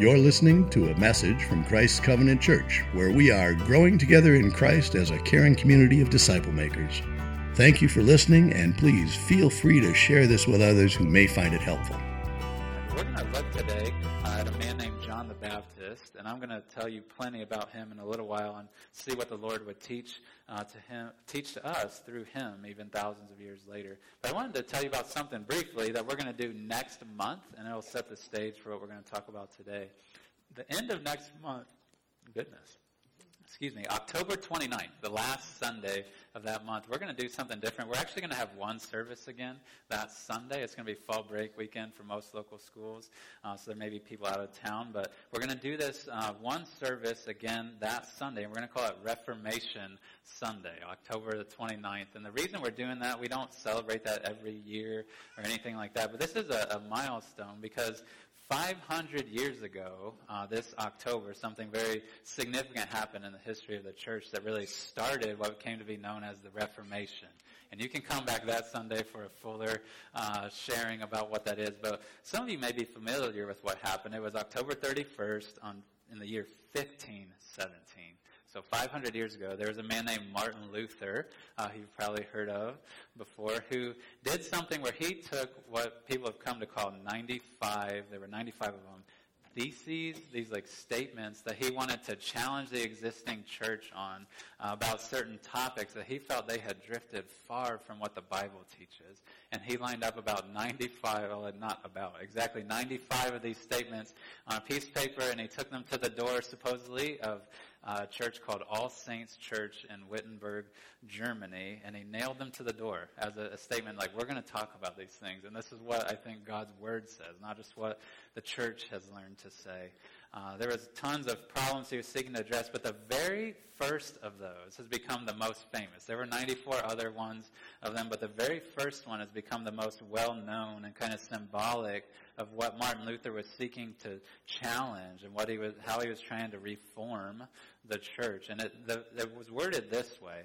You're listening to a message from Christ's Covenant Church, where we are growing together in Christ as a caring community of disciple makers. Thank you for listening, and please feel free to share this with others who may find it helpful. And I'm going to tell you plenty about him in a little while and see what the Lord would teach uh, to him, teach to us through him, even thousands of years later. But I wanted to tell you about something briefly that we're going to do next month, and it'll set the stage for what we're going to talk about today. The end of next month, goodness, excuse me, October 29th, the last Sunday of that month, we're going to do something different. We're actually going to have one service again that Sunday. It's going to be fall break weekend for most local schools, uh, so there may be people out of town, but we're going to do this uh, one service again that Sunday, and we're going to call it Reformation Sunday, October the 29th. And the reason we're doing that, we don't celebrate that every year or anything like that, but this is a, a milestone because 500 years ago, uh, this October, something very significant happened in the history of the church that really started what came to be known as the Reformation. And you can come back that Sunday for a fuller uh, sharing about what that is. But some of you may be familiar with what happened. It was October 31st on, in the year 1517. So 500 years ago, there was a man named Martin Luther, uh, you've probably heard of before, who did something where he took what people have come to call 95, there were 95 of them, theses, these like statements that he wanted to challenge the existing church on uh, about certain topics that he felt they had drifted far from what the Bible teaches. And he lined up about 95, well, not about, exactly 95 of these statements on a piece of paper and he took them to the door supposedly of a church called All Saints Church in Wittenberg, Germany, and he nailed them to the door as a, a statement like, we're going to talk about these things. And this is what I think God's Word says, not just what the church has learned to say. Uh, there was tons of problems he was seeking to address, but the very first of those has become the most famous. There were 94 other ones of them, but the very first one has become the most well known and kind of symbolic of what Martin Luther was seeking to challenge and what he was, how he was trying to reform the church. And it, the, it was worded this way.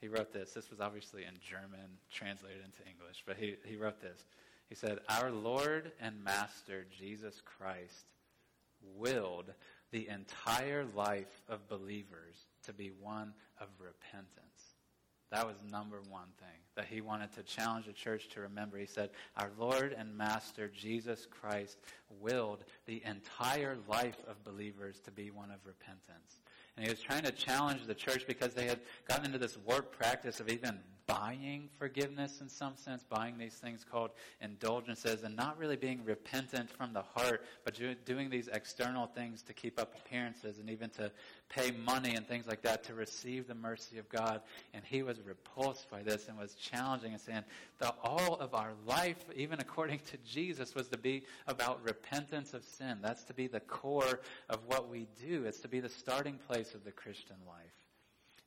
He wrote this. This was obviously in German, translated into English, but he, he wrote this. He said, Our Lord and Master Jesus Christ willed the entire life of believers to be one of repentance. That was number one thing that he wanted to challenge the church to remember. He said, Our Lord and Master Jesus Christ willed the entire life of believers to be one of repentance. And he was trying to challenge the church because they had gotten into this warped practice of even buying forgiveness in some sense, buying these things called indulgences, and not really being repentant from the heart, but doing these external things to keep up appearances and even to pay money and things like that to receive the mercy of God. And he was repulsed by this and was challenging and saying that all of our life, even according to Jesus, was to be about repentance of sin. That's to be the core of what we do. It's to be the starting place of the Christian life.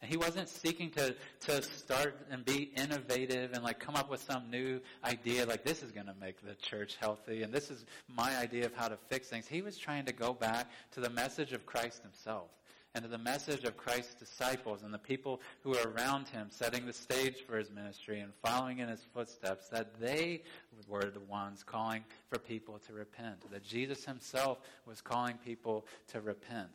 And he wasn't seeking to, to start and be innovative and like come up with some new idea like this is going to make the church healthy and this is my idea of how to fix things. He was trying to go back to the message of Christ himself and to the message of Christ's disciples and the people who were around him, setting the stage for his ministry and following in his footsteps, that they were the ones calling for people to repent, that Jesus himself was calling people to repent.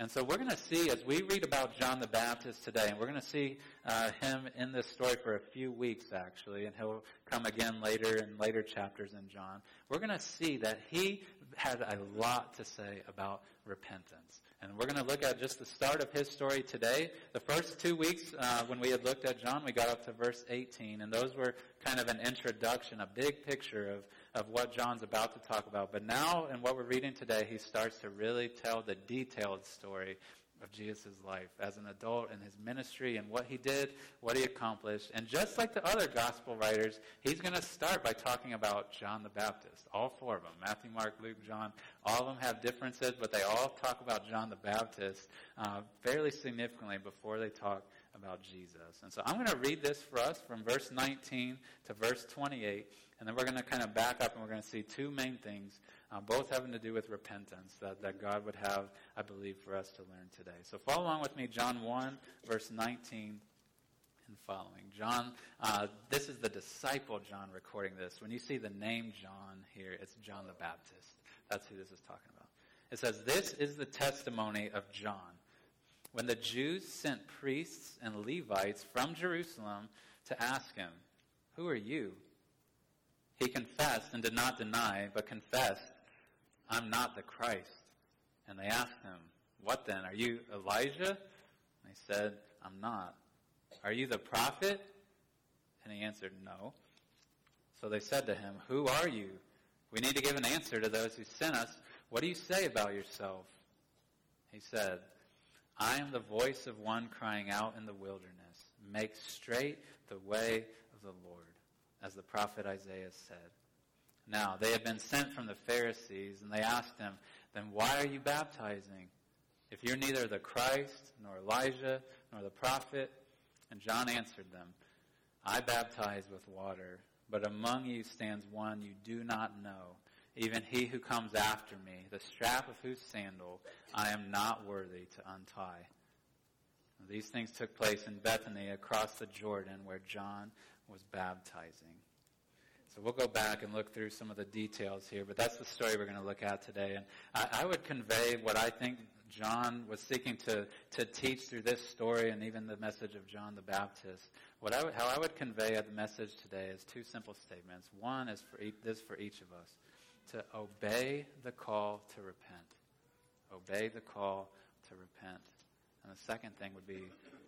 And so we're going to see, as we read about John the Baptist today, and we're going to see uh, him in this story for a few weeks, actually, and he'll come again later in later chapters in John. We're going to see that he had a lot to say about repentance. And we're going to look at just the start of his story today. The first two weeks, uh, when we had looked at John, we got up to verse 18, and those were kind of an introduction, a big picture of, of what John's about to talk about. But now, in what we're reading today, he starts to really tell the detailed story of Jesus' life as an adult and his ministry and what he did, what he accomplished. And just like the other gospel writers, he's going to start by talking about John the Baptist. All four of them Matthew, Mark, Luke, John. All of them have differences, but they all talk about John the Baptist uh, fairly significantly before they talk about Jesus. And so I'm going to read this for us from verse 19 to verse 28. And then we're going to kind of back up and we're going to see two main things uh, both having to do with repentance that, that God would have, I believe, for us to learn today. So follow along with me, John 1, verse 19 and following. John, uh, this is the disciple John recording this. When you see the name John here, it's John the Baptist. That's who this is talking about. It says, This is the testimony of John. When the Jews sent priests and Levites from Jerusalem to ask him, Who are you? He confessed and did not deny, but confessed, I'm not the Christ. And they asked him, What then? Are you Elijah? And he said, I'm not. Are you the prophet? And he answered, No. So they said to him, Who are you? We need to give an answer to those who sent us. What do you say about yourself? He said, I am the voice of one crying out in the wilderness, Make straight the way of the Lord, as the prophet Isaiah said. Now, they had been sent from the Pharisees, and they asked him, Then why are you baptizing? If you're neither the Christ, nor Elijah, nor the prophet. And John answered them, I baptize with water, but among you stands one you do not know, even he who comes after me, the strap of whose sandal I am not worthy to untie. These things took place in Bethany across the Jordan where John was baptizing. So we'll go back and look through some of the details here, but that's the story we're going to look at today. And I, I would convey what I think John was seeking to, to teach through this story and even the message of John the Baptist. What I would, how I would convey the message today is two simple statements. One is for each, this for each of us to obey the call to repent. Obey the call to repent. And the second thing would be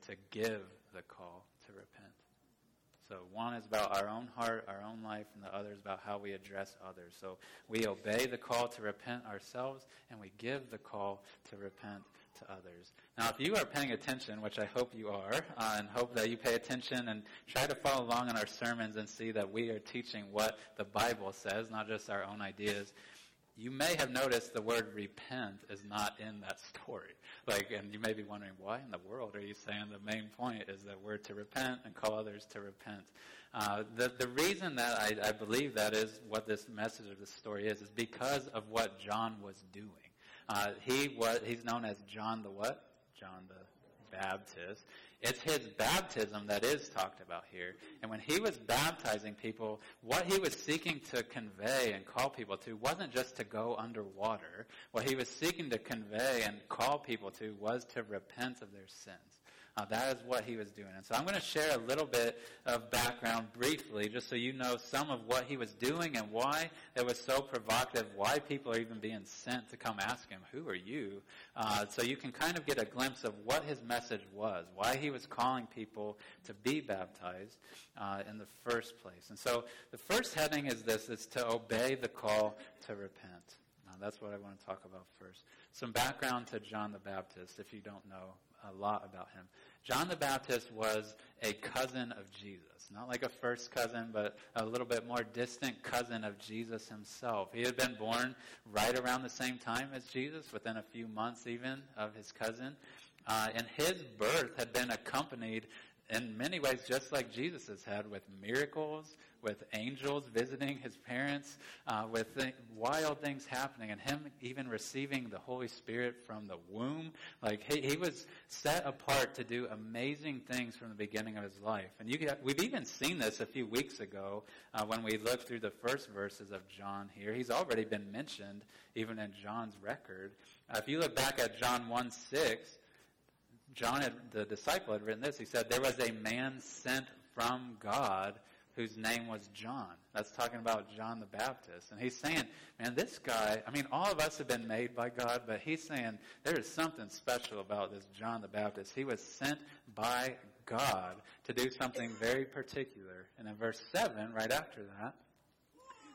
to give the call to repent. So one is about our own heart, our own life, and the other is about how we address others. So we obey the call to repent ourselves, and we give the call to repent to others. Now, if you are paying attention, which I hope you are, uh, and hope that you pay attention and try to follow along in our sermons and see that we are teaching what the Bible says, not just our own ideas, you may have noticed the word repent is not in that story. Like, and you may be wondering, why in the world are you saying the main point is that we're to repent and call others to repent? Uh, the, the reason that I, I believe that is what this message of this story is, is because of what John was doing. Uh, he was, he's known as John the what? John the Baptist. It's his baptism that is talked about here. And when he was baptizing people, what he was seeking to convey and call people to wasn't just to go underwater. What he was seeking to convey and call people to was to repent of their sins. Uh, that is what he was doing. And so I'm going to share a little bit of background briefly, just so you know some of what he was doing and why it was so provocative, why people are even being sent to come ask him, Who are you? Uh, so you can kind of get a glimpse of what his message was, why he was calling people to be baptized uh, in the first place. And so the first heading is this it's to obey the call to repent. That's what I want to talk about first. Some background to John the Baptist, if you don't know a lot about him. John the Baptist was a cousin of Jesus. Not like a first cousin, but a little bit more distant cousin of Jesus himself. He had been born right around the same time as Jesus, within a few months even of his cousin. Uh, and his birth had been accompanied in many ways just like Jesus had with miracles with angels visiting his parents, uh, with th- wild things happening, and him even receiving the Holy Spirit from the womb. Like he, he was set apart to do amazing things from the beginning of his life. And you get, we've even seen this a few weeks ago uh, when we looked through the first verses of John here. He's already been mentioned even in John's record. Uh, if you look back at John 1 6, John, had, the disciple, had written this. He said, There was a man sent from God whose name was John. That's talking about John the Baptist. And he's saying, man, this guy, I mean, all of us have been made by God, but he's saying there is something special about this John the Baptist. He was sent by God to do something very particular. And in verse 7, right after that,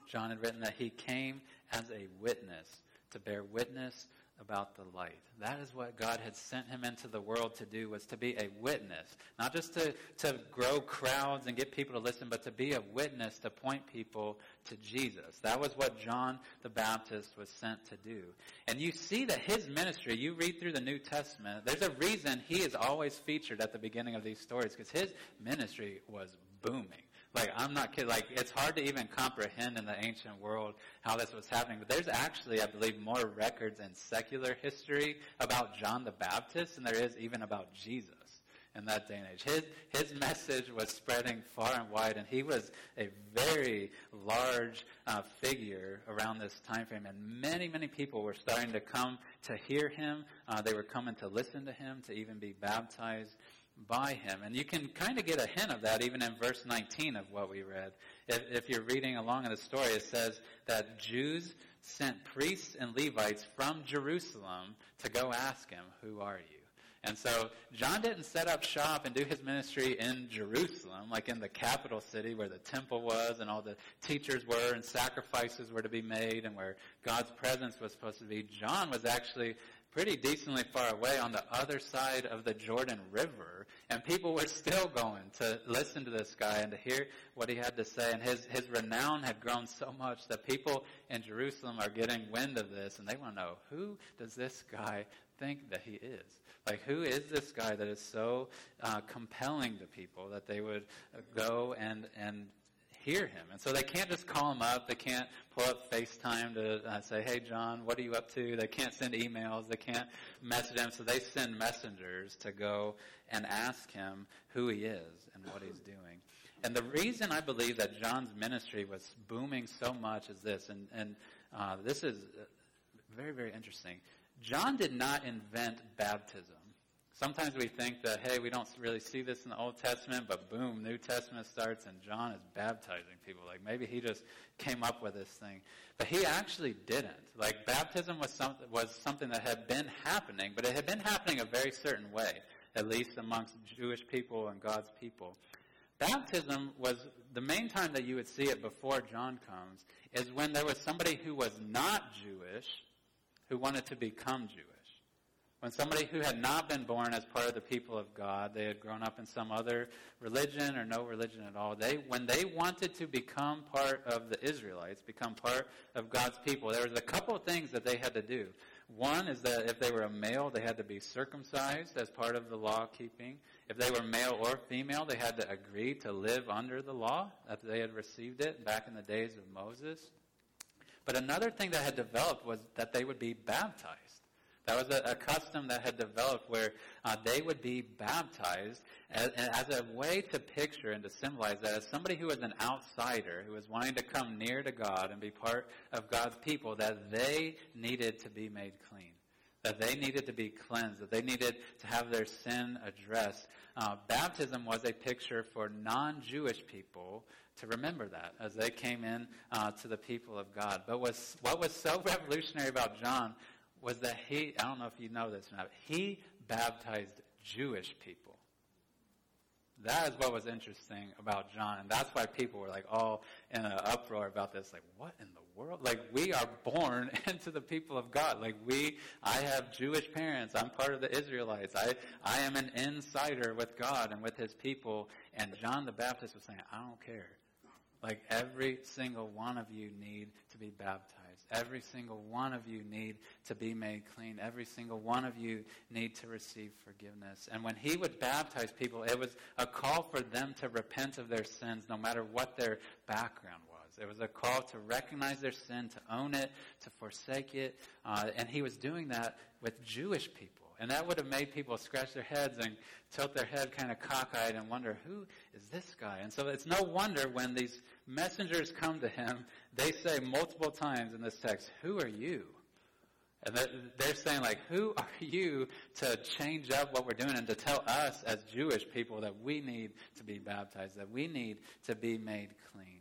John had written that he came as a witness to bear witness about the light. That is what God had sent him into the world to do, was to be a witness. Not just to, to grow crowds and get people to listen, but to be a witness to point people to Jesus. That was what John the Baptist was sent to do. And you see that his ministry, you read through the New Testament, there's a reason he is always featured at the beginning of these stories, because his ministry was booming. Like, I'm not kidding. Like, it's hard to even comprehend in the ancient world how this was happening. But there's actually, I believe, more records in secular history about John the Baptist than there is even about Jesus. in that day and age. His, his message was spreading far and wide, and he was a very large uh, figure around this time frame. And many, many people were starting to come to hear him. Uh, they were coming to listen to him, to even be baptized by him. And you can kind of get a hint of that even in verse 19 of what we read. If, if you're reading along in the story, it says that Jews sent priests and Levites from Jerusalem to go ask him, Who are you? And so John didn't set up shop and do his ministry in Jerusalem, like in the capital city where the temple was and all the teachers were and sacrifices were to be made and where God's presence was supposed to be. John was actually pretty decently far away on the other side of the Jordan River, and people were still going to listen to this guy and to hear what he had to say. And his, his renown had grown so much that people in Jerusalem are getting wind of this, and they want to know who does this guy think that he is? Like, who is this guy that is so uh, compelling to people that they would go and, and hear him? And so they can't just call him up. They can't pull up FaceTime to uh, say, hey, John, what are you up to? They can't send emails. They can't message him. So they send messengers to go and ask him who he is and what he's doing. And the reason I believe that John's ministry was booming so much is this, and, and uh, this is very, very interesting. John did not invent baptism. Sometimes we think that, hey, we don't really see this in the Old Testament, but boom, New Testament starts and John is baptizing people. Like maybe he just came up with this thing. But he actually didn't. Like baptism was something, was something that had been happening, but it had been happening a very certain way, at least amongst Jewish people and God's people. Baptism was the main time that you would see it before John comes is when there was somebody who was not Jewish who wanted to become Jewish. When somebody who had not been born as part of the people of God, they had grown up in some other religion or no religion at all, they, when they wanted to become part of the Israelites, become part of God's people, there was a couple of things that they had to do. One is that if they were a male, they had to be circumcised as part of the law keeping. If they were male or female, they had to agree to live under the law, that they had received it back in the days of Moses. But another thing that had developed was that they would be baptized. That was a, a custom that had developed where uh, they would be baptized as, as, a way to picture and to symbolize that as somebody who was an outsider, who was wanting to come near to God and be part of God's people, that they needed to be made clean. That they needed to be cleansed, that they needed to have their sin addressed. Uh, baptism was a picture for non Jewish people to remember that as they came in uh, to the people of God. But was, what was so revolutionary about John was that he, I don't know if you know this or not, he baptized Jewish people. That is what was interesting about John, and that's why people were like all in an uproar about this. Like, what in the world? Like, we are born into the people of God. Like, we, I have Jewish parents. I'm part of the Israelites. I, I am an insider with God and with His people. And John the Baptist was saying, I don't care. Like every single one of you need to be baptized. Every single one of you need to be made clean. Every single one of you need to receive forgiveness. And when he would baptize people, it was a call for them to repent of their sins no matter what their background was. It was a call to recognize their sin, to own it, to forsake it. Uh, and he was doing that with Jewish people. And that would have made people scratch their heads and tilt their head kind of cockeyed and wonder, who is this guy? And so it's no wonder when these messengers come to him, they say multiple times in this text, who are you? And they're saying like, who are you to change up what we're doing and to tell us as Jewish people that we need to be baptized, that we need to be made clean?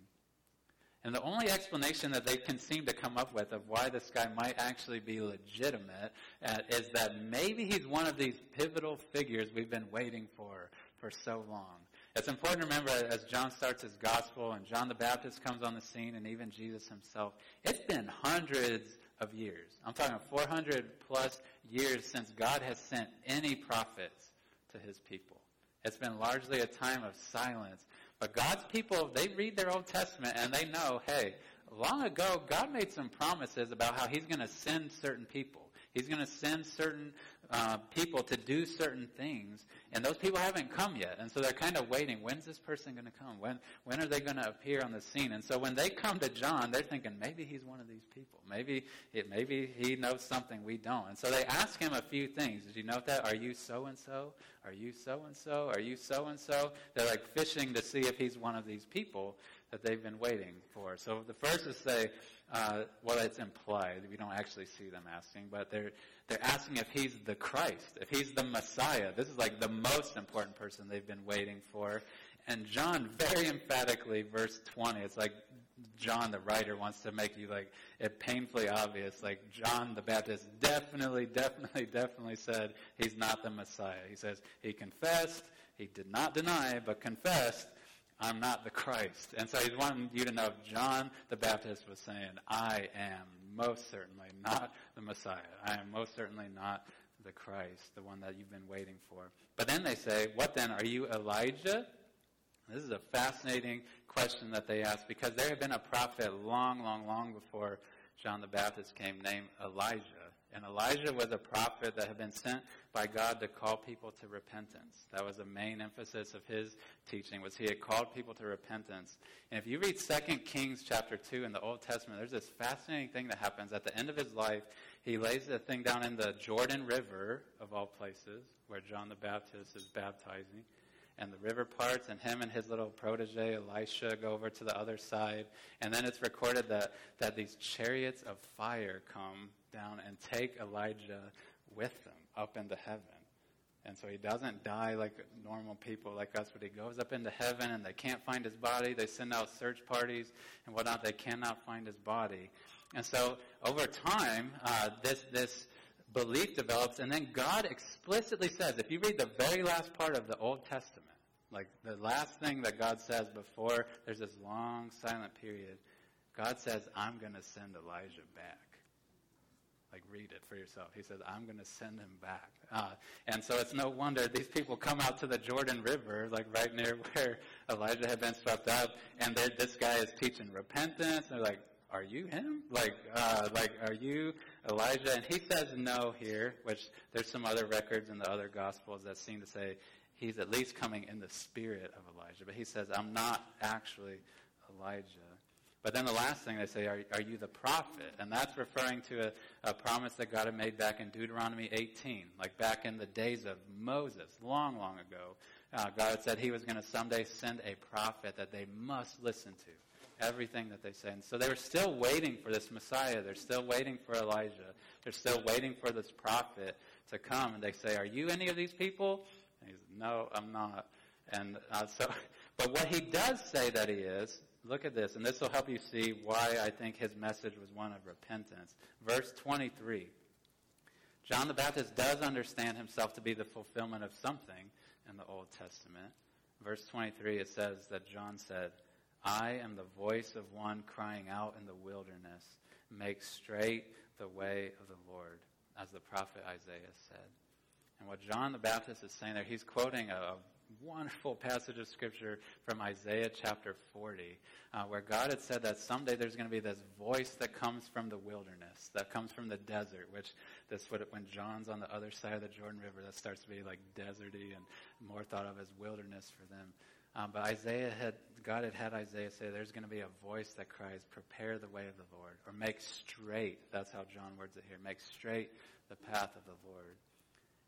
And the only explanation that they can seem to come up with of why this guy might actually be legitimate uh, is that maybe he's one of these pivotal figures we've been waiting for for so long. It's important to remember as John starts his gospel and John the Baptist comes on the scene and even Jesus himself, it's been hundreds of years. I'm talking 400 plus years since God has sent any prophets to his people. It's been largely a time of silence but God's people, they read their Old Testament and they know, hey, long ago, God made some promises about how He's going to send certain people. He's going to send certain uh, people to do certain things, and those people haven't come yet. And so they're kind of waiting. When's this person going to come? When, when are they going to appear on the scene? And so when they come to John, they're thinking, maybe he's one of these people. Maybe, it, maybe he knows something we don't. And so they ask him a few things. Did you note that? Are you so and so? Are you so and so? Are you so and so? They're like fishing to see if he's one of these people that they've been waiting for. So the first is say, uh, well, it's implied. We don't actually see them asking, but they're they're asking if he's the Christ, if he's the Messiah. This is like the most important person they've been waiting for. And John very emphatically, verse 20, it's like John the writer wants to make you like it painfully obvious. Like John the Baptist definitely, definitely, definitely said he's not the Messiah. He says he confessed, he did not deny, but confessed I'm not the Christ. And so he's wanting you to know John the Baptist was saying, I am most certainly not the Messiah. I am most certainly not the Christ, the one that you've been waiting for. But then they say, What then? Are you Elijah? This is a fascinating question that they ask because there had been a prophet long, long, long before John the Baptist came named Elijah. And Elijah was a prophet that had been sent by God to call people to repentance. That was the main emphasis of his teaching was he had called people to repentance. And if you read 2 Kings chapter 2 in the Old Testament, there's this fascinating thing that happens. At the end of his life, he lays the thing down in the Jordan River, of all places, where John the Baptist is baptizing. And the river parts, and him and his little protege, Elisha, go over to the other side. And then it's recorded that, that these chariots of fire come down and take Elijah with them up into heaven. And so he doesn't die like normal people like us, but he goes up into heaven and they can't find his body. They send out search parties and whatnot. They cannot find his body. And so over time, uh, this, this belief develops, and then God explicitly says, if you read the very last part of the Old Testament, like the last thing that God says before there's this long silent period, God says, I'm going to send Elijah back. Like, read it for yourself. He says, I'm going to send him back. Uh, and so it's no wonder these people come out to the Jordan River, like right near where Elijah had been swept up, and this guy is teaching repentance. They're like, are you him? Like, uh, like, are you Elijah? And he says no here, which there's some other records in the other Gospels that seem to say he's at least coming in the spirit of Elijah. But he says, I'm not actually Elijah. But then the last thing they say, are, are you the prophet? And that's referring to a, a, promise that God had made back in Deuteronomy 18, like back in the days of Moses, long, long ago. Uh, God said he was going to someday send a prophet that they must listen to. Everything that they say. And so they were still waiting for this Messiah. They're still waiting for Elijah. They're still waiting for this prophet to come. And they say, Are you any of these people? And he says, No, I'm not. And uh, so, but what he does say that he is Look at this, and this will help you see why I think his message was one of repentance. Verse 23. John the Baptist does understand himself to be the fulfillment of something in the Old Testament. Verse 23, it says that John said, I am the voice of one crying out in the wilderness, make straight the way of the Lord, as the prophet Isaiah said. And what John the Baptist is saying there, he's quoting a, wonderful passage of scripture from Isaiah chapter 40, uh, where God had said that someday there's going to be this voice that comes from the wilderness, that comes from the desert, which this what when John's on the other side of the Jordan River, that starts to be like deserty and more thought of as wilderness for them. Um, but Isaiah had, God had had Isaiah say, there's going to be a voice that cries, prepare the way of the Lord, or make straight. That's how John words it here. Make straight the path of the Lord.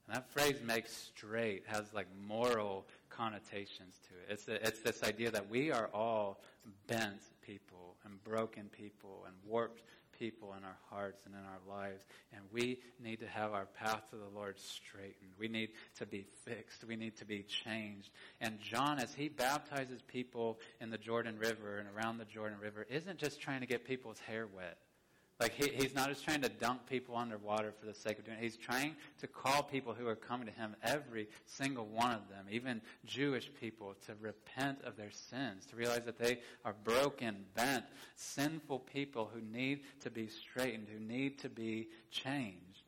And that phrase "make straight has like moral connotations to it. It's, a, it's this idea that we are all bent people and broken people and warped people in our hearts and in our lives. And we need to have our path to the Lord straightened. We need to be fixed. We need to be changed. And John, as he baptizes people in the Jordan River and around the Jordan River, isn't just trying to get people's hair wet. Like he, he's not just trying to dunk people underwater for the sake of doing it. He's trying to call people who are coming to him, every single one of them, even Jewish people, to repent of their sins, to realize that they are broken, bent, sinful people who need to be straightened, who need to be changed.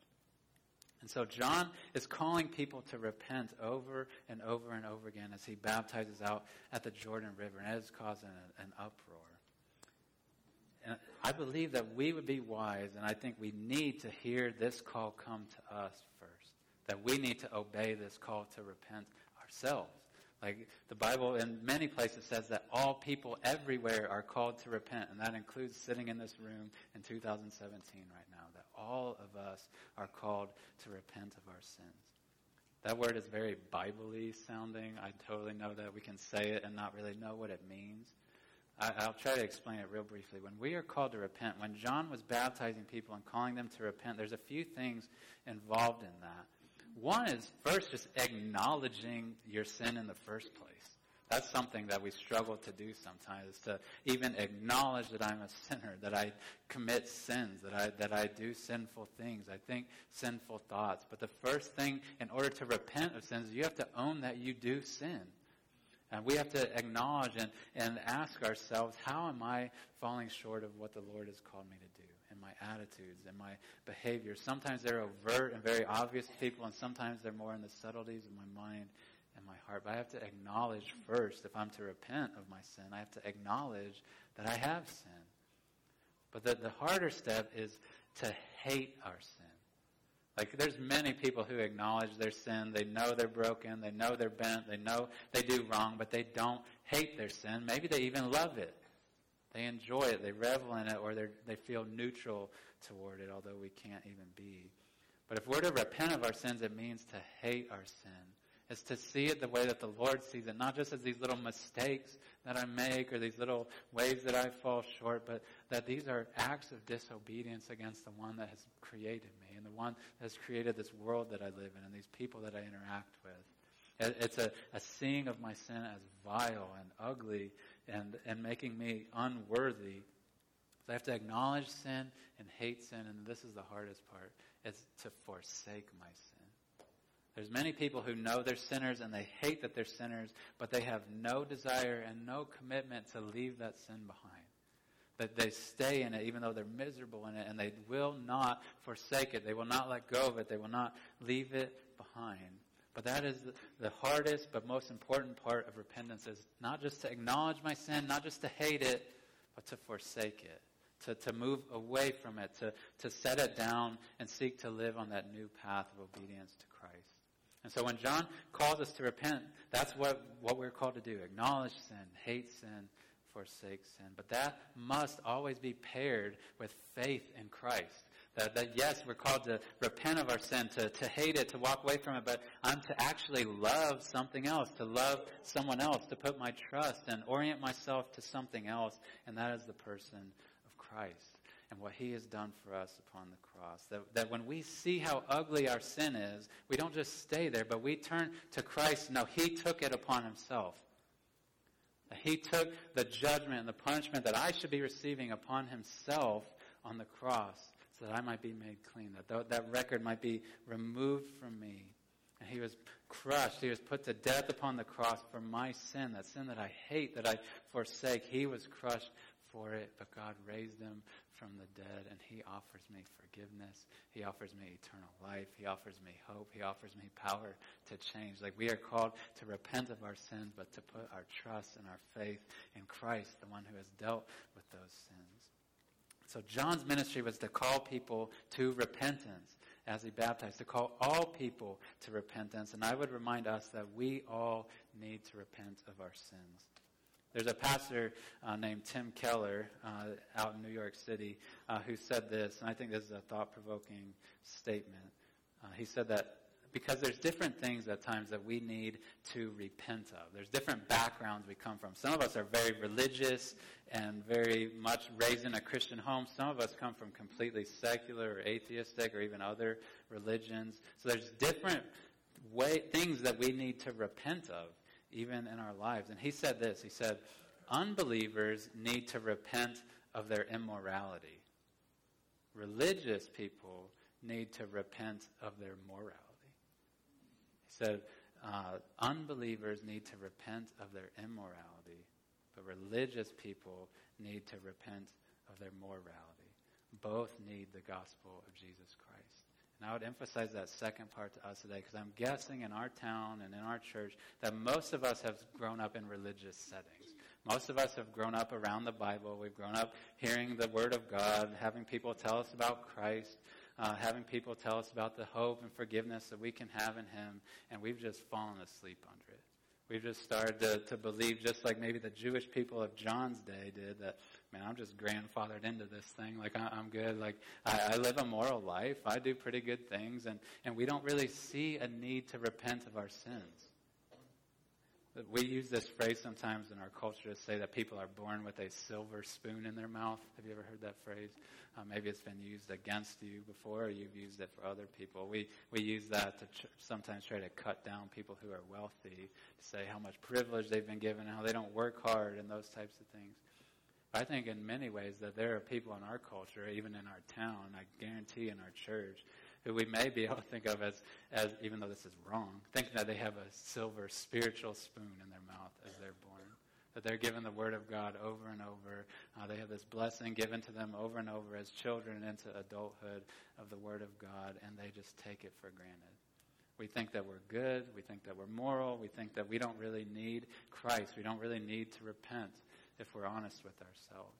And so John is calling people to repent over and over and over again as he baptizes out at the Jordan River, and it is causing an, an uproar. And I believe that we would be wise, and I think we need to hear this call come to us first. That we need to obey this call to repent ourselves. Like the Bible in many places says that all people everywhere are called to repent, and that includes sitting in this room in 2017 right now, that all of us are called to repent of our sins. That word is very Bible-y sounding. I totally know that. We can say it and not really know what it means. I, will try to explain it real briefly. When we are called to repent, when John was baptizing people and calling them to repent, there's a few things involved in that. One is first just acknowledging your sin in the first place. That's something that we struggle to do sometimes, is to even acknowledge that I'm a sinner, that I commit sins, that I, that I do sinful things, I think sinful thoughts. But the first thing, in order to repent of sins, you have to own that you do sin. And we have to acknowledge and, and ask ourselves, how am I falling short of what the Lord has called me to do? In my attitudes and my behaviors. Sometimes they're overt and very obvious to people, and sometimes they're more in the subtleties of my mind and my heart. But I have to acknowledge first, if I'm to repent of my sin, I have to acknowledge that I have sin. But the, the harder step is to hate our sin. Like there's many people who acknowledge their sin. They know they're broken. They know they're bent. They know they do wrong, but they don't hate their sin. Maybe they even love it. They enjoy it. They revel in it, or they feel neutral toward it, although we can't even be. But if we're to repent of our sins, it means to hate our sin. It's to see it the way that the Lord sees it, not just as these little mistakes that I make or these little ways that I fall short, but that these are acts of disobedience against the one that has created me and the one that has created this world that I live in and these people that I interact with. It's a, a seeing of my sin as vile and ugly and, and making me unworthy. So I have to acknowledge sin and hate sin, and this is the hardest part. It's to forsake my sin. There's many people who know they're sinners and they hate that they're sinners, but they have no desire and no commitment to leave that sin behind that they stay in it even though they're miserable in it and they will not forsake it. They will not let go of it. They will not leave it behind. But that is the hardest but most important part of repentance is not just to acknowledge my sin, not just to hate it, but to forsake it. To, to move away from it, to, to set it down and seek to live on that new path of obedience to Christ. And so when John calls us to repent, that's what, what we're called to do. Acknowledge sin, hate sin, forsake sin. But that must always be paired with faith in Christ. That, that, yes, we're called to repent of our sin, to, to hate it, to walk away from it, but I'm to actually love something else, to love someone else, to put my trust and orient myself to something else, and that is the person of Christ and what he has done for us upon the cross. That, that when we see how ugly our sin is, we don't just stay there, but we turn to Christ. No, he took it upon himself. He took the judgment and the punishment that I should be receiving upon himself on the cross so that I might be made clean, that that record might be removed from me. And he was crushed. He was put to death upon the cross for my sin, that sin that I hate, that I forsake. He was crushed for it, but God raised him from the dead, and He offers me forgiveness. He offers me eternal life. He offers me hope. He offers me power to change. Like we are called to repent of our sins, but to put our trust and our faith in Christ, the one who has dealt with those sins. So John's ministry was to call people to repentance as he baptized, to call all people to repentance. And I would remind us that we all need to repent of our sins. There's a pastor uh, named Tim Keller uh, out in New York City uh, who said this, and I think this is a thought provoking statement. Uh, he said that because there's different things at times that we need to repent of. There's different backgrounds we come from. Some of us are very religious and very much raised in a Christian home. Some of us come from completely secular or atheistic or even other religions. So there's different way, things that we need to repent of even in our lives. And he said this He said, Unbelievers need to repent of their immorality. Religious people need to repent of their morality. He said, uh, Unbelievers need to repent of their immorality, but religious people need to repent of their morality. Both need the gospel of Jesus Christ. And I would emphasize that second part to us today because I'm guessing in our town and in our church that most of us have grown up in religious settings. Most of us have grown up around the Bible. We've grown up hearing the Word of God, having people tell us about Christ, uh, having people tell us about the hope and forgiveness that we can have in Him, and we've just fallen asleep under it. We've just started to, to believe, just like maybe the Jewish people of John's day did, that, man, I'm just grandfathered into this thing. Like, I, am good. Like, I, I live a moral life. I do pretty good things. And, and we don't really see a need to repent of our sins. We use this phrase sometimes in our culture to say that people are born with a silver spoon in their mouth. Have you ever heard that phrase? Uh, maybe it's been used against you before, or you've used it for other people. We we use that to ch- sometimes try to cut down people who are wealthy, to say how much privilege they've been given, how they don't work hard, and those types of things. I think in many ways that there are people in our culture, even in our town, I guarantee in our church, who we may be able to think of as, as even though this is wrong, thinking that they have a silver spiritual spoon in their mouth as they're born. That they're given the Word of God over and over. Uh, they have this blessing given to them over and over as children into adulthood of the Word of God, and they just take it for granted. We think that we're good. We think that we're moral. We think that we don't really need Christ. We don't really need to repent if we're honest with ourselves.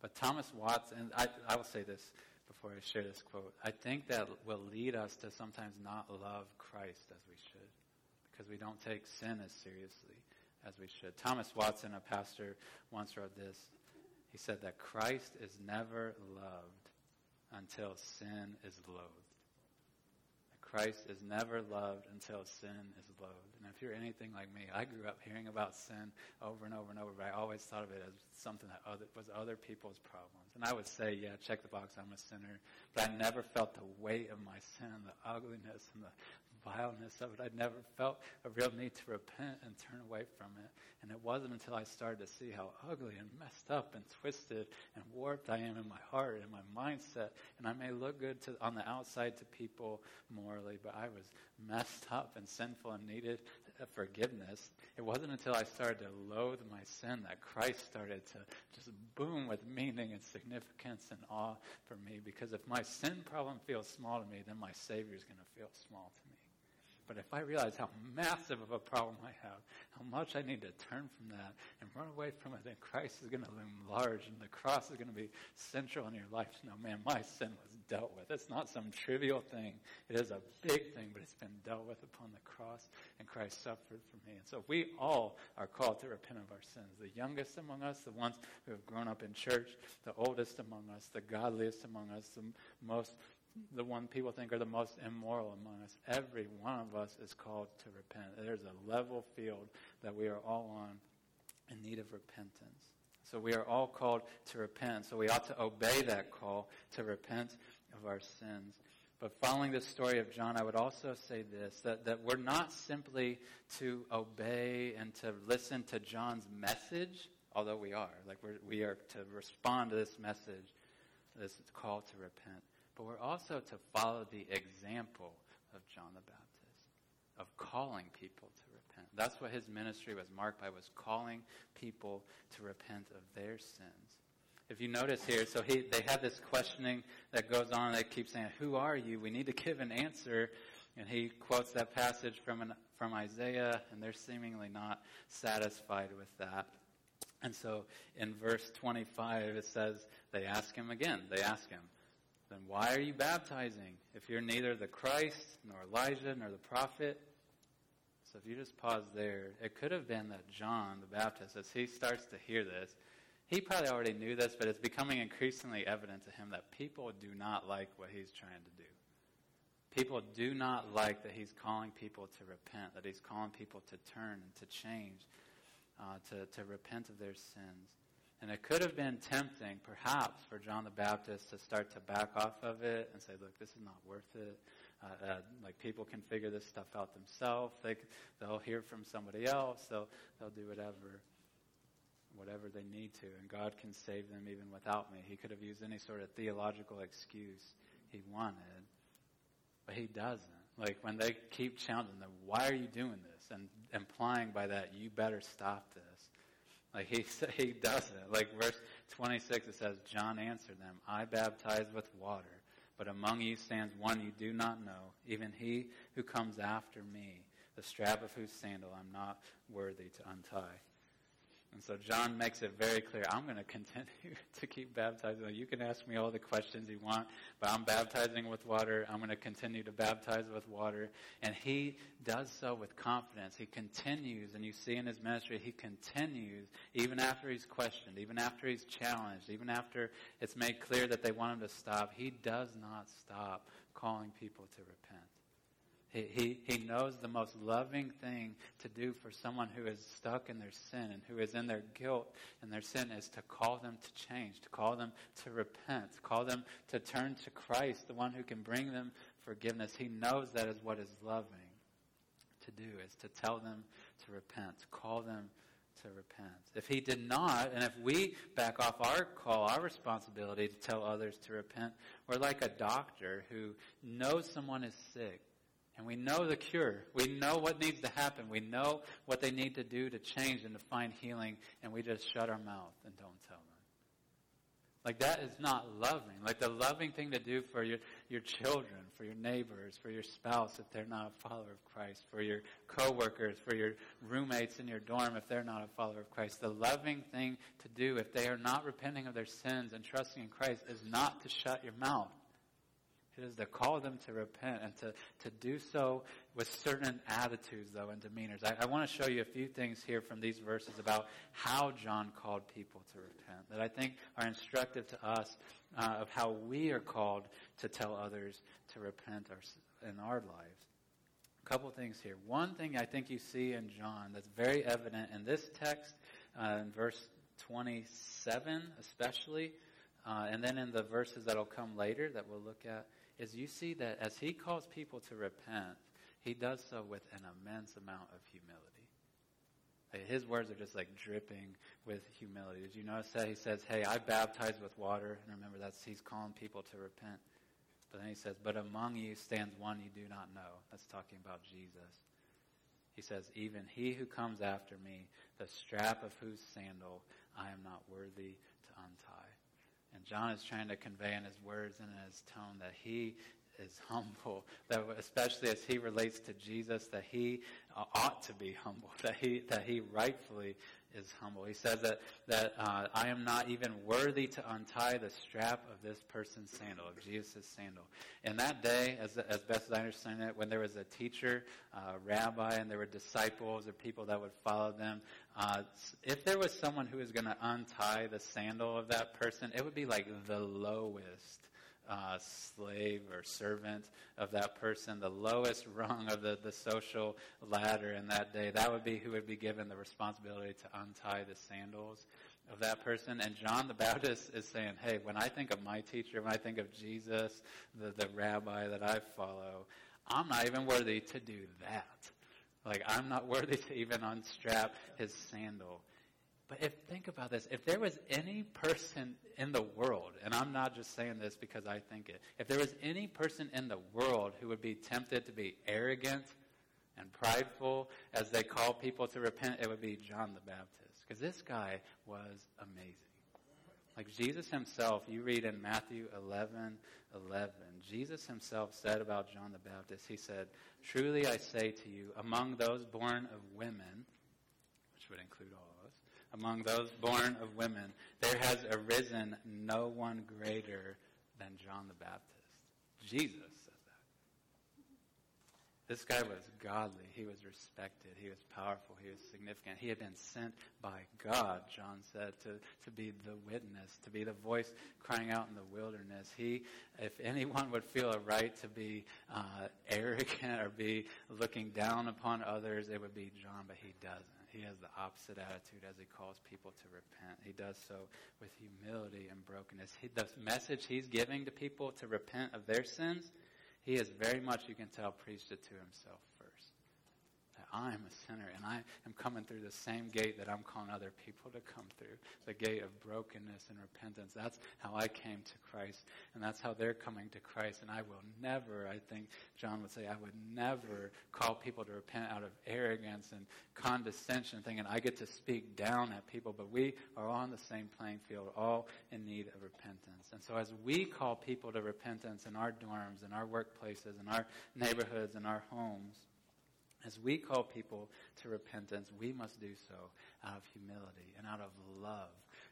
But Thomas Watson, I, I will say this before I share this quote. I think that will lead us to sometimes not love Christ as we should because we don't take sin as seriously as we should. Thomas Watson, a pastor, once wrote this. He said that Christ is never loved until sin is loathed. Christ is never loved until sin is loathed. And if you're anything like me, I grew up hearing about sin over and over and over, but I always thought of it as something that other, was other people's problems. And I would say, yeah, check the box, I'm a sinner. But I never felt the weight of my sin, the ugliness and the vileness of it. I'd never felt a real need to repent and turn away from it. And it wasn't until I started to see how ugly and messed up and twisted and warped I am in my heart and my mindset. And I may look good to, on the outside to people morally, but I was messed up and sinful and needed forgiveness. It wasn't until I started to loathe my sin that Christ started to just boom with meaning and significance and awe for me. Because if my sin problem feels small to me, then my Savior is going to feel small to me. But if I realize how massive of a problem I have, how much I need to turn from that and run away from it, then Christ is going to loom large and the cross is going to be central in your life. No, man, my sin was dealt with. It's not some trivial thing. It is a big thing, but it's been dealt with upon the cross and Christ suffered for me. And so we all are called to repent of our sins. The youngest among us, the ones who have grown up in church, the oldest among us, the godliest among us, the most the one people think are the most immoral among us. Every one of us is called to repent. There's a level field that we are all on in need of repentance. So we are all called to repent. So we ought to obey that call to repent of our sins. But following the story of John, I would also say this that, that we're not simply to obey and to listen to John's message, although we are. Like we're, we are to respond to this message, this call to repent but we're also to follow the example of John the Baptist, of calling people to repent. That's what his ministry was marked by, was calling people to repent of their sins. If you notice here, so he, they have this questioning that goes on. They keep saying, who are you? We need to give an answer. And he quotes that passage from, an, from Isaiah, and they're seemingly not satisfied with that. And so in verse 25, it says, they ask him again. They ask him, then why are you baptizing if you're neither the Christ, nor Elijah, nor the prophet? So if you just pause there, it could have been that John the Baptist, as he starts to hear this, he probably already knew this, but it's becoming increasingly evident to him that people do not like what he's trying to do. People do not like that he's calling people to repent, that he's calling people to turn and to change, uh, to, to repent of their sins. And it could have been tempting, perhaps, for John the Baptist to start to back off of it and say, look, this is not worth it. Uh, uh, like people can figure this stuff out themselves. They, they'll hear from somebody else. They'll, they'll do whatever, whatever they need to. And God can save them even without me. He could have used any sort of theological excuse he wanted, but he doesn't. Like when they keep challenging them, why are you doing this? And implying by that, you better stop this like he he doesn't. Like verse 26, it says, John answered them, I baptize with water, but among you stands one you do not know, even he who comes after me, the strap of whose sandal I'm not worthy to untie. And so John makes it very clear, I'm going to continue to keep baptizing. You can ask me all the questions you want, but I'm baptizing with water. I'm going to continue to baptize with water. And he does so with confidence. He continues, and you see in his ministry, he continues even after he's questioned, even after he's challenged, even after it's made clear that they want him to stop. He does not stop calling people to repent. He, he, knows the most loving thing to do for someone who is stuck in their sin and who is in their guilt and their sin is to call them to change, to call them to repent, to call them to turn to Christ, the one who can bring them forgiveness. He knows that is what is loving to do, is to tell them to repent, to call them to repent. If he did not, and if we back off our call, our responsibility to tell others to repent, we're like a doctor who knows someone is sick and we know the cure. We know what needs to happen. We know what they need to do to change and to find healing, and we just shut our mouth and don't tell them. Like that is not loving. Like the loving thing to do for your, your children, for your neighbors, for your spouse if they're not a follower of Christ, for your coworkers, for your roommates in your dorm if they're not a follower of Christ. The loving thing to do if they are not repenting of their sins and trusting in Christ is not to shut your mouth. It is to call them to repent and to, to do so with certain attitudes, though, and demeanors. I, I want to show you a few things here from these verses about how John called people to repent that I think are instructive to us uh, of how we are called to tell others to repent our, in our lives. A couple things here. One thing I think you see in John that's very evident in this text, uh, in verse 27 especially, uh, and then in the verses that'll come later that we'll look at, is you see that as he calls people to repent, he does so with an immense amount of humility. His words are just like dripping with humility. Did you notice that? He says, Hey, I baptize with water. And remember, that's he's calling people to repent. But then he says, But among you stands one you do not know. That's talking about Jesus. He says, Even he who comes after me, the strap of whose sandal I am not worthy to untie. And John is trying to convey in his words and in his tone that he is humble, that especially as he relates to Jesus, that he ought to be humble, that he that he rightfully is humble. He says that that uh, I am not even worthy to untie the strap of this person's sandal, of Jesus' sandal. In that day, as as best as I understand it, when there was a teacher, uh, rabbi, and there were disciples or people that would follow them, uh, if there was someone who was going to untie the sandal of that person, it would be like the lowest uh, slave or servant of that person, the lowest rung of the, the social ladder in that day. That would be who would be given the responsibility to untie the sandals of that person. And John the Baptist is saying, hey, when I think of my teacher, when I think of Jesus, the, the rabbi that I follow, I'm not even worthy to do that. Like, I'm not worthy to even unstrap his sandal. But if think about this, if there was any person in the world, and I'm not just saying this because I think it, if there was any person in the world who would be tempted to be arrogant and prideful as they call people to repent, it would be John the Baptist. Because this guy was amazing. Like Jesus himself, you read in Matthew 11, 11, Jesus himself said about John the Baptist, he said, Truly I say to you, among those born of women, which would include all among those born of women, there has arisen no one greater than John the Baptist. Jesus said that. this guy was godly. He was respected. He was powerful. He was significant. He had been sent by God, John said, to, to be the witness, to be the voice crying out in the wilderness. He, if anyone would feel a right to be uh, arrogant or be looking down upon others, it would be John, but he doesn't. He has the opposite attitude as he calls people to repent. He does so with humility and brokenness. He, the message he's giving to people to repent of their sins – he has very much, you can tell, preached it to himself first. That I am a sinner and I am coming through the same gate that I'm calling other people to come through the gate of brokenness and repentance. That's how I came to Christ, and that's how they're coming to Christ. And I will never, I think John would say, I would never call people to repent out of arrogance and condescension, thinking I get to speak down at people, but we are on the same playing field, all in need of repentance. And so as we call people to repentance in our dorms, in our workplaces, in our neighborhoods, in our homes, As we call people to repentance, we must do so out of humility and out of love,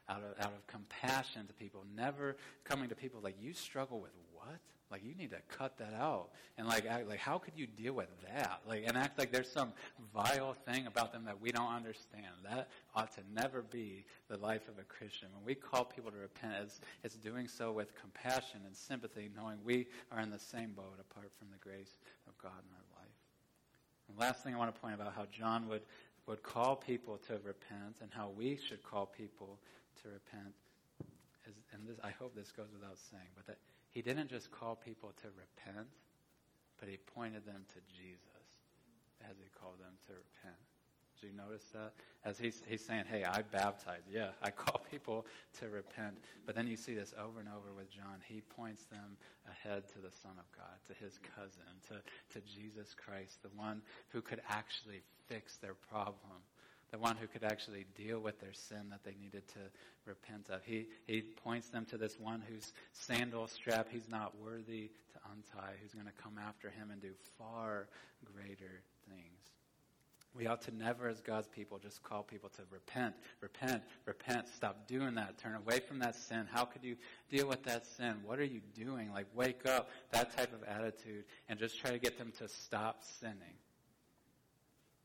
out of, out of compassion to people, never coming to people like, you struggle with what? Like, you need to cut that out. And like, act, like, how could you deal with that? Like, and act like there's some vile thing about them that we don't understand. That ought to never be the life of a Christian. When we call people to repent, it's, it's doing so with compassion and sympathy, knowing we are in the same boat apart from the grace of God in our. And last thing I want to point about how John would, would call people to repent and how we should call people to repent is, and this, I hope this goes without saying, but that he didn't just call people to repent, but he pointed them to Jesus as he called them to repent. Do you notice that? As he's, he's saying, hey, I baptize. Yeah, I call people to repent. But then you see this over and over with John. He points them ahead to the Son of God, to his cousin, to, to Jesus Christ, the one who could actually fix their problem, the one who could actually deal with their sin that they needed to repent of. He, he points them to this one whose sandal strap he's not worthy to untie, who's going to come after him and do far greater things. We ought to never, as God's people, just call people to repent, repent, repent. Stop doing that. Turn away from that sin. How could you deal with that sin? What are you doing? Like, wake up. That type of attitude. And just try to get them to stop sinning.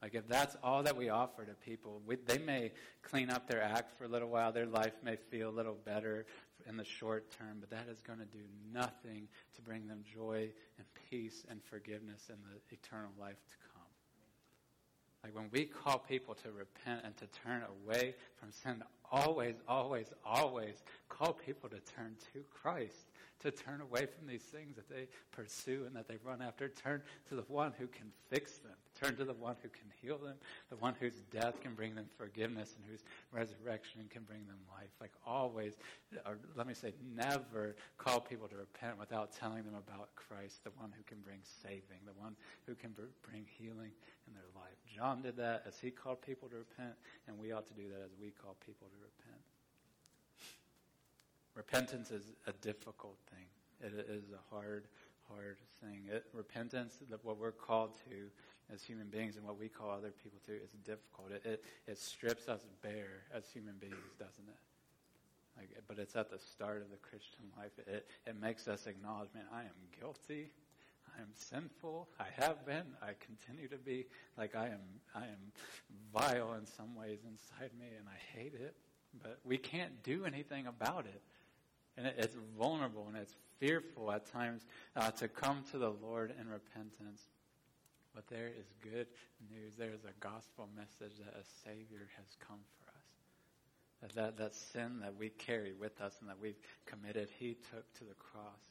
Like, if that's all that we offer to people, we, they may clean up their act for a little while. Their life may feel a little better in the short term, but that is going to do nothing to bring them joy and peace and forgiveness and the eternal life to come. Like when we call people to repent and to turn away from sin, always, always, always call people to turn to Christ, to turn away from these things that they pursue and that they run after. Turn to the one who can fix them. Turn to the one who can heal them, the one whose death can bring them forgiveness and whose resurrection can bring them life. Like always, or let me say, never call people to repent without telling them about Christ, the one who can bring saving, the one who can bring healing in their life. John did that as he called people to repent, and we ought to do that as we call people to repent. Repentance is a difficult thing. It is a hard, hard thing. It, repentance, what we're called to as human beings and what we call other people to, is difficult. It, it, it strips us bare as human beings, doesn't it? Like, but it's at the start of the Christian life. It, it makes us acknowledge, man, I am guilty. I am sinful. I have been. I continue to be. Like I am, I am vile in some ways inside me, and I hate it. But we can't do anything about it, and it, it's vulnerable and it's fearful at times uh, to come to the Lord in repentance. But there is good news. There is a gospel message that a Savior has come for us. That, that that sin that we carry with us and that we've committed, He took to the cross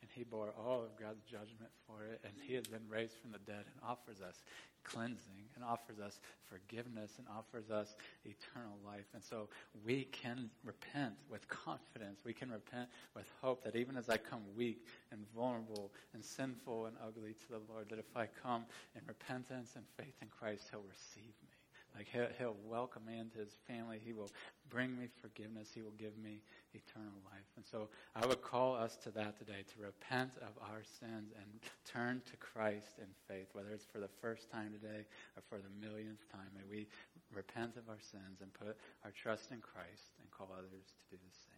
and he bore all of God's judgment for it, and he has been raised from the dead and offers us cleansing and offers us forgiveness and offers us eternal life. And so we can repent with confidence. We can repent with hope that even as I come weak and vulnerable and sinful and ugly to the Lord, that if I come in repentance and faith in Christ, he'll receive me. Like he'll, he'll welcome me into his family. He will bring me forgiveness. He will give me eternal life. And so I would call us to that today, to repent of our sins and turn to Christ in faith, whether it's for the first time today or for the millionth time. May we repent of our sins and put our trust in Christ and call others to do the same.